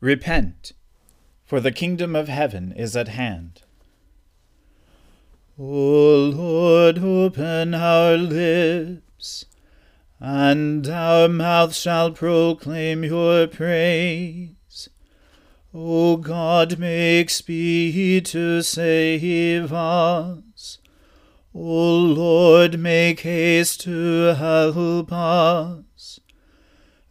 Repent, for the kingdom of heaven is at hand. O Lord, open our lips, and our mouth shall proclaim your praise. O God, make speed to save us. O Lord, make haste to help us.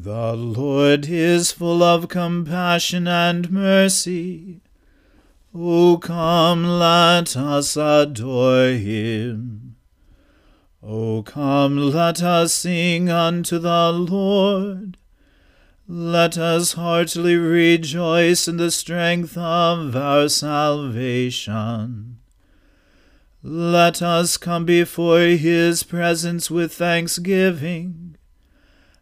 The Lord is full of compassion and mercy. O come, let us adore him. O come, let us sing unto the Lord. Let us heartily rejoice in the strength of our salvation. Let us come before his presence with thanksgiving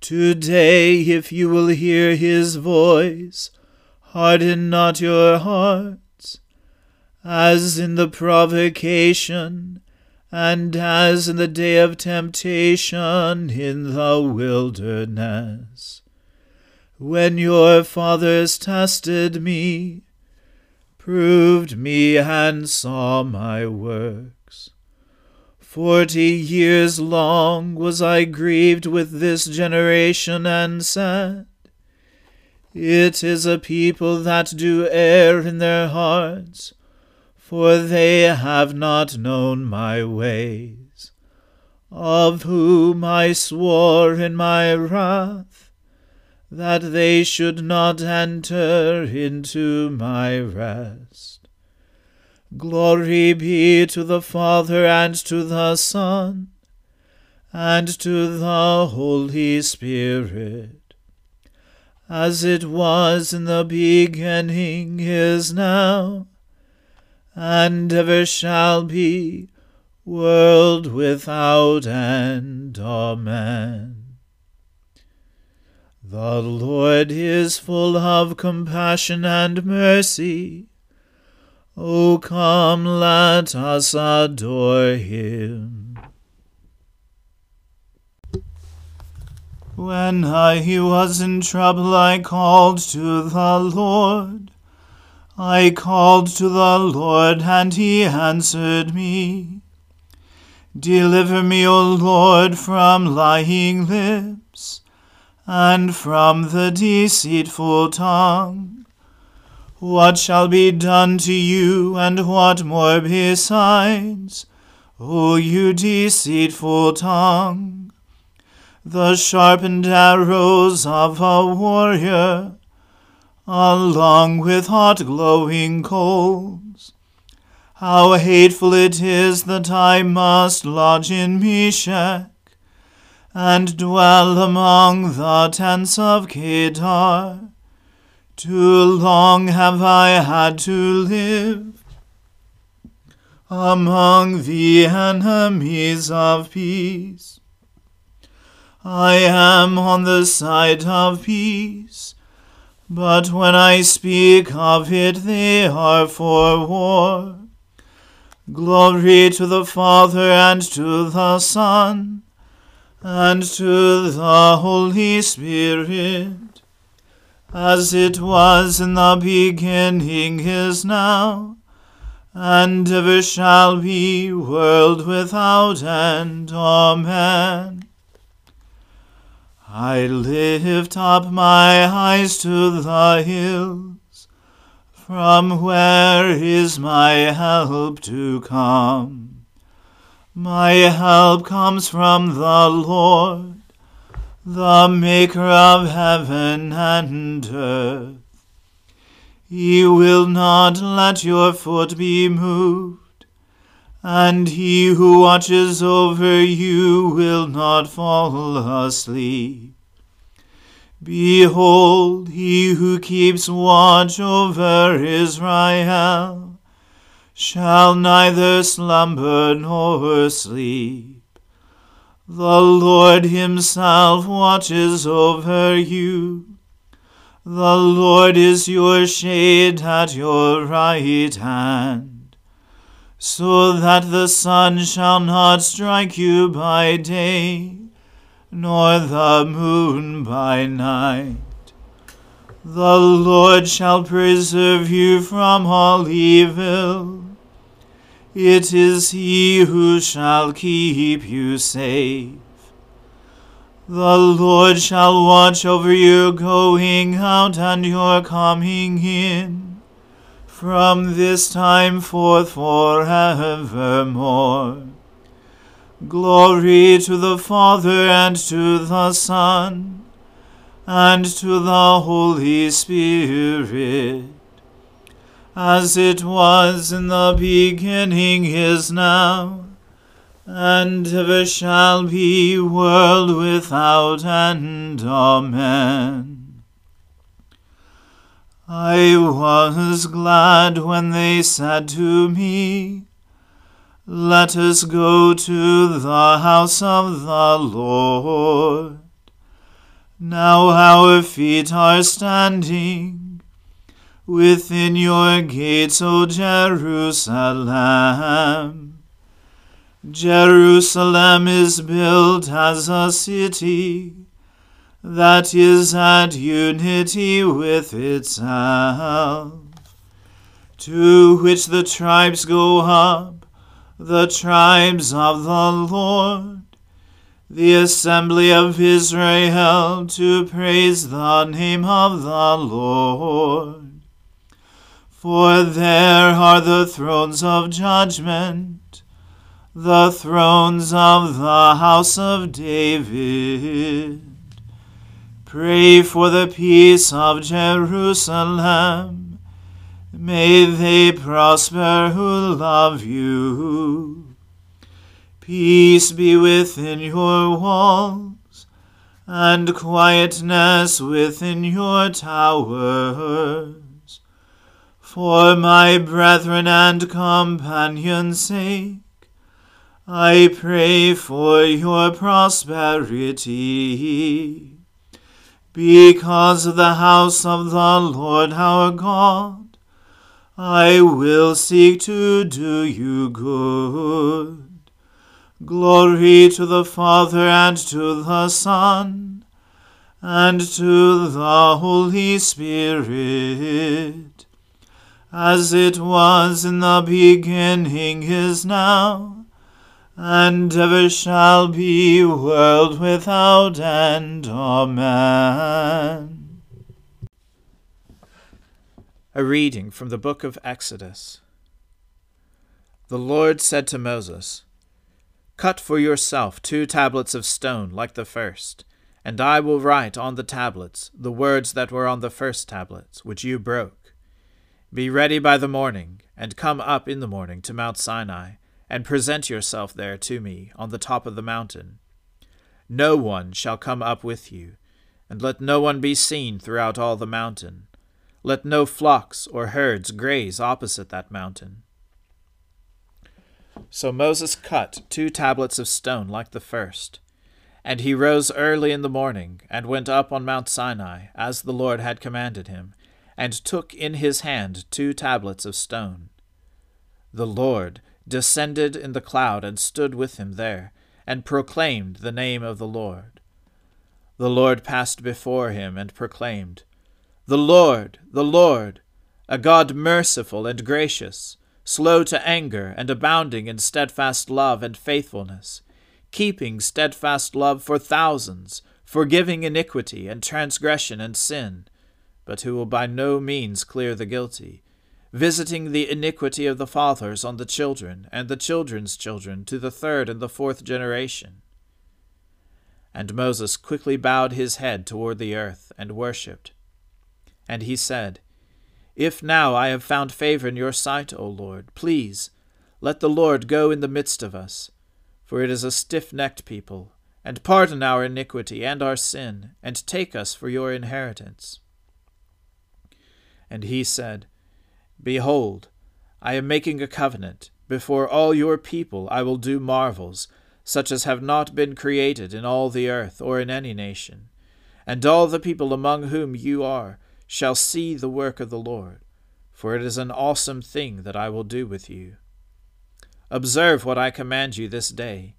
Today, if you will hear his voice, harden not your hearts, as in the provocation, and as in the day of temptation in the wilderness, when your fathers tested me, proved me, and saw my work. Forty years long was I grieved with this generation and said, It is a people that do err in their hearts, for they have not known my ways, of whom I swore in my wrath, that they should not enter into my rest. Glory be to the Father and to the Son and to the Holy Spirit, as it was in the beginning, is now, and ever shall be, world without end. Amen. The Lord is full of compassion and mercy O come, let us adore him. When I was in trouble, I called to the Lord. I called to the Lord, and he answered me. Deliver me, O Lord, from lying lips, and from the deceitful tongue. What shall be done to you, and what more besides? O you deceitful tongue! The sharpened arrows of a warrior, along with hot glowing coals. How hateful it is that I must lodge in Meshech, and dwell among the tents of Kedar. Too long have I had to live among the enemies of peace. I am on the side of peace. But when I speak of it, they are for war. Glory to the Father and to the Son and to the Holy Spirit, as it was in the beginning is now, and ever shall be, world without end. Amen. I lift up my eyes to the hills. From where is my help to come? My help comes from the Lord, the Maker of heaven and earth. He will not let your foot be moved and he who watches over you will not fall asleep. Behold, he who keeps watch over Israel shall neither slumber nor sleep. The Lord himself watches over you. The Lord is your shade at your right hand so that the sun shall not strike you by day, nor the moon by night. The Lord shall preserve you from all evil. It is He who shall keep you safe. The Lord shall watch over your going out and your coming in from this time forth forevermore. Glory to the Father and to the Son and to the Holy Spirit, as it was in the beginning is now, and ever shall be, world without end. Amen. I was glad when they said to me, Let us go to the house of the Lord. Now our feet are standing within your gates, O Jerusalem. Jerusalem is built as a city that is at unity with itself, to which the tribes go up, the tribes of the Lord, the assembly of Israel, to praise the name of the Lord. For there are the thrones of judgment, the thrones of the house of David. Pray for the peace of Jerusalem. May they prosper who love you. Peace be within your walls, and quietness within your towers. For my brethren and companions' sake, I pray for your prosperity. Because of the house of the Lord our God, I will seek to do you good. Glory to the Father and to the Son and to the Holy Spirit, as it was in the beginning is now and ever shall be, world without end. Amen. A reading from the book of Exodus. The Lord said to Moses, Cut for yourself two tablets of stone like the first, and I will write on the tablets the words that were on the first tablets, which you broke. Be ready by the morning, and come up in the morning to Mount Sinai and present yourself there to me on the top of the mountain. No one shall come up with you, and let no one be seen throughout all the mountain. Let no flocks or herds graze opposite that mountain. So Moses cut two tablets of stone like the first, And he rose early in the morning, and went up on Mount Sinai, as the Lord had commanded him, and took in his hand two tablets of stone. The Lord descended in the cloud and stood with him there, and proclaimed the name of the Lord. The Lord passed before him and proclaimed, The Lord, the Lord, a God merciful and gracious, slow to anger and abounding in steadfast love and faithfulness, keeping steadfast love for thousands, forgiving iniquity and transgression and sin, but who will by no means clear the guilty, visiting the iniquity of the fathers on the children and the children's children to the third and the fourth generation. And Moses quickly bowed his head toward the earth and worshipped. And he said, If now I have found favor in your sight, O Lord, please let the Lord go in the midst of us for it is a stiff necked people, and pardon our iniquity and our sin, and take us for your inheritance. And he said, Behold, I am making a covenant. Before all your people I will do marvels, such as have not been created in all the earth or in any nation. And all the people among whom you are shall see the work of the Lord, for it is an awesome thing that I will do with you. Observe what I command you this day.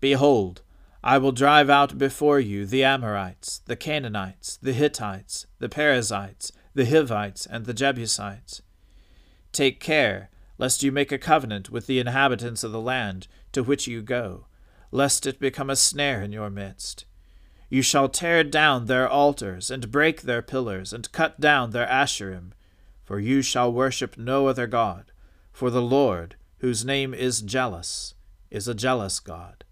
Behold, I will drive out before you the Amorites, the Canaanites, the Hittites, the Perizzites, the Hivites, and the Jebusites. Take care, lest you make a covenant with the inhabitants of the land to which you go, lest it become a snare in your midst. You shall tear down their altars, and break their pillars, and cut down their asherim, for you shall worship no other God, for the Lord, whose name is jealous, is a jealous God.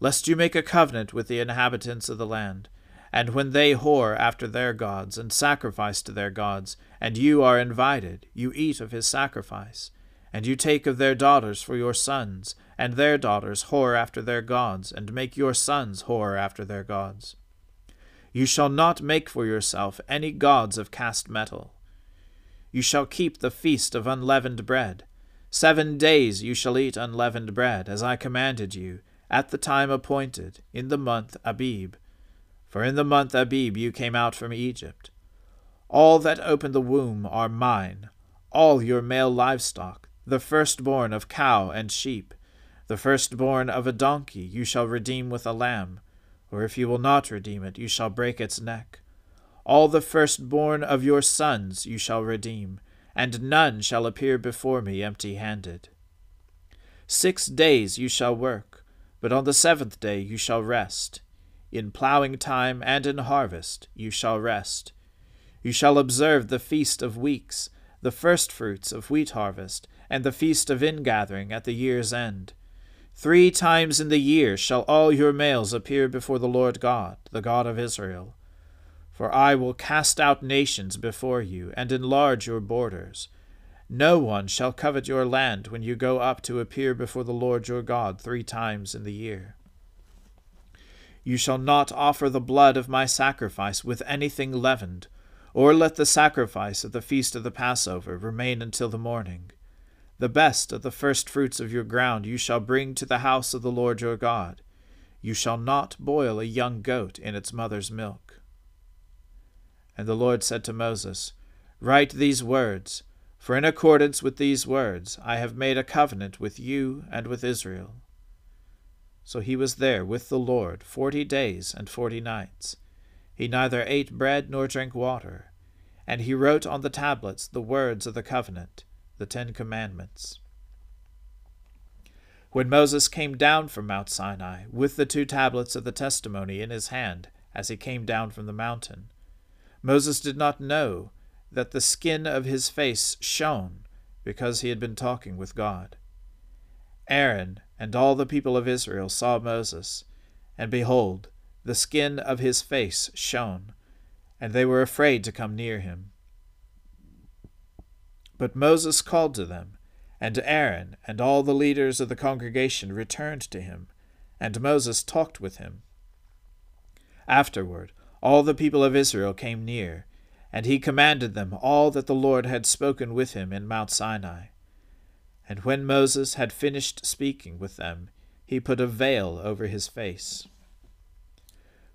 Lest you make a covenant with the inhabitants of the land, and when they whore after their gods, and sacrifice to their gods, and you are invited, you eat of his sacrifice, and you take of their daughters for your sons, and their daughters whore after their gods, and make your sons whore after their gods. You shall not make for yourself any gods of cast metal. You shall keep the feast of unleavened bread, Seven days you shall eat unleavened bread, as I commanded you, at the time appointed, in the month Abib. For in the month Abib you came out from Egypt. All that open the womb are mine, all your male livestock, the firstborn of cow and sheep, the firstborn of a donkey you shall redeem with a lamb, or if you will not redeem it, you shall break its neck. All the firstborn of your sons you shall redeem and none shall appear before me empty handed. Six days you shall work, but on the seventh day you shall rest. In ploughing time and in harvest you shall rest. You shall observe the feast of weeks, the firstfruits of wheat harvest, and the feast of ingathering at the year's end. Three times in the year shall all your males appear before the Lord God, the God of Israel. For I will cast out nations before you, and enlarge your borders. No one shall covet your land when you go up to appear before the Lord your God three times in the year. You shall not offer the blood of my sacrifice with anything leavened, or let the sacrifice of the feast of the Passover remain until the morning. The best of the first fruits of your ground you shall bring to the house of the Lord your God. You shall not boil a young goat in its mother's milk. And the Lord said to Moses, Write these words, for in accordance with these words I have made a covenant with you and with Israel. So he was there with the Lord forty days and forty nights. He neither ate bread nor drank water. And he wrote on the tablets the words of the covenant, the Ten Commandments. When Moses came down from Mount Sinai, with the two tablets of the testimony in his hand, as he came down from the mountain, Moses did not know that the skin of his face shone because he had been talking with God. Aaron and all the people of Israel saw Moses, and behold, the skin of his face shone, and they were afraid to come near him. But Moses called to them, and Aaron and all the leaders of the congregation returned to him, and Moses talked with him. Afterward, all the people of Israel came near, and he commanded them all that the Lord had spoken with him in Mount Sinai. And when Moses had finished speaking with them, he put a veil over his face.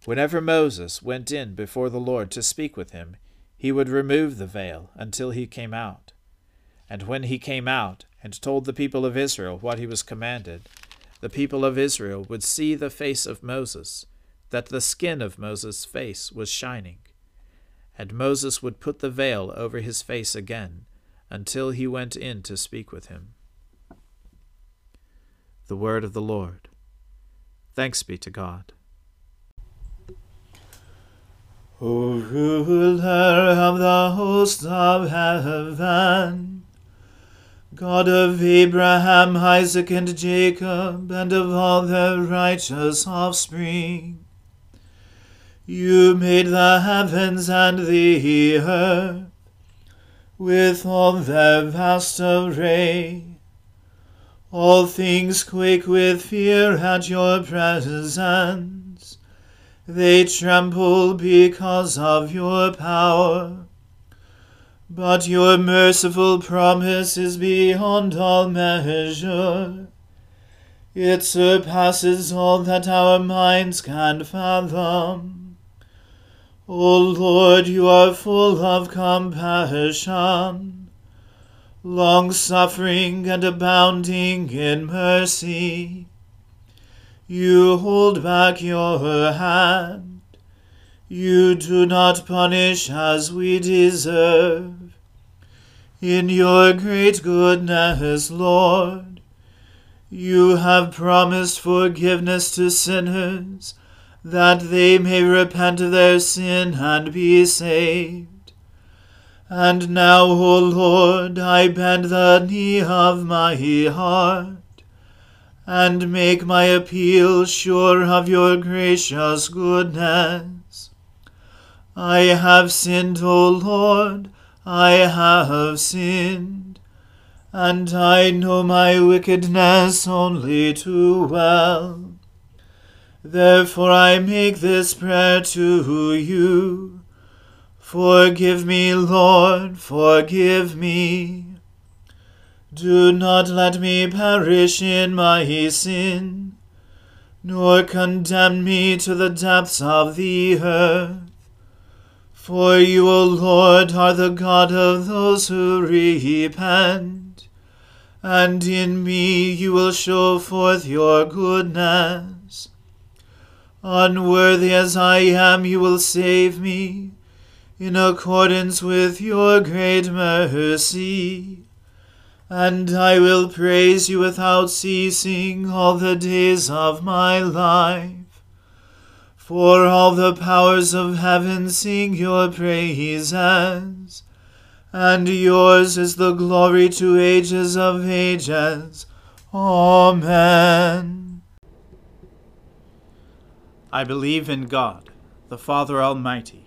Whenever Moses went in before the Lord to speak with him, he would remove the veil until he came out. And when he came out and told the people of Israel what he was commanded, the people of Israel would see the face of Moses, that the skin of Moses' face was shining. And Moses would put the veil over his face again until he went in to speak with him. The Word of the Lord. Thanks be to God. O ruler of the hosts of heaven, God of Abraham, Isaac, and Jacob, and of all their righteous offspring, you made the heavens and the earth with all their vast array. All things quake with fear at your presence they tremble because of your power. But your merciful promise is beyond all measure. It surpasses all that our minds can fathom. O Lord, you are full of compassion, long suffering and abounding in mercy. You hold back your hand. You do not punish as we deserve. In your great goodness, Lord, you have promised forgiveness to sinners, that they may repent of their sin and be saved. And now, O Lord, I bend the knee of my heart and make my appeal sure of your gracious goodness. I have sinned, O Lord, I have sinned, and I know my wickedness only too well. Therefore I make this prayer to you. Forgive me, Lord, forgive me. Do not let me perish in my sin, nor condemn me to the depths of the earth. For you, O Lord, are the God of those who repent, and in me you will show forth your goodness. Unworthy as I am, you will save me, in accordance with your great mercy and I will praise you without ceasing all the days of my life. For all the powers of heaven sing your praises, and yours is the glory to ages of ages. Amen. I believe in God, the Father Almighty,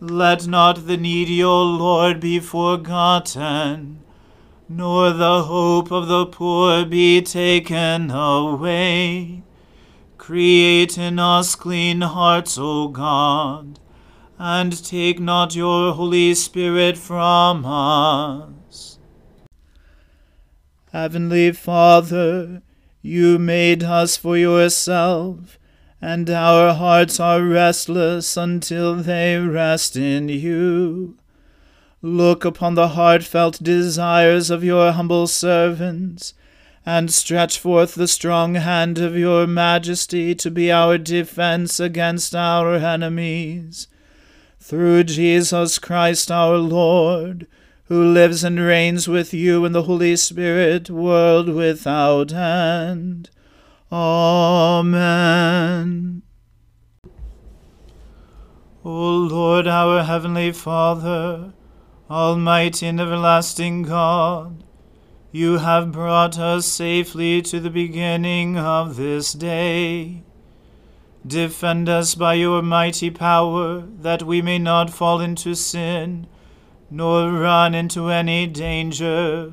Let not the needy, O Lord, be forgotten, nor the hope of the poor be taken away. Create in us clean hearts, O God, and take not your Holy Spirit from us. Heavenly Father, you made us for yourself, and our hearts are restless until they rest in you. Look upon the heartfelt desires of your humble servants, and stretch forth the strong hand of your majesty to be our defense against our enemies. Through Jesus Christ our Lord, who lives and reigns with you in the Holy Spirit, world without end. Amen. O Lord, our heavenly Father, Almighty and everlasting God, you have brought us safely to the beginning of this day. Defend us by your mighty power, that we may not fall into sin nor run into any danger,